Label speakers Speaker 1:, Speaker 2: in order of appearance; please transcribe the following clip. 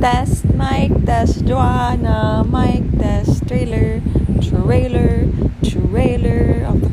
Speaker 1: test, mic test, Joanna, mic test, trailer, trailer, trailer of the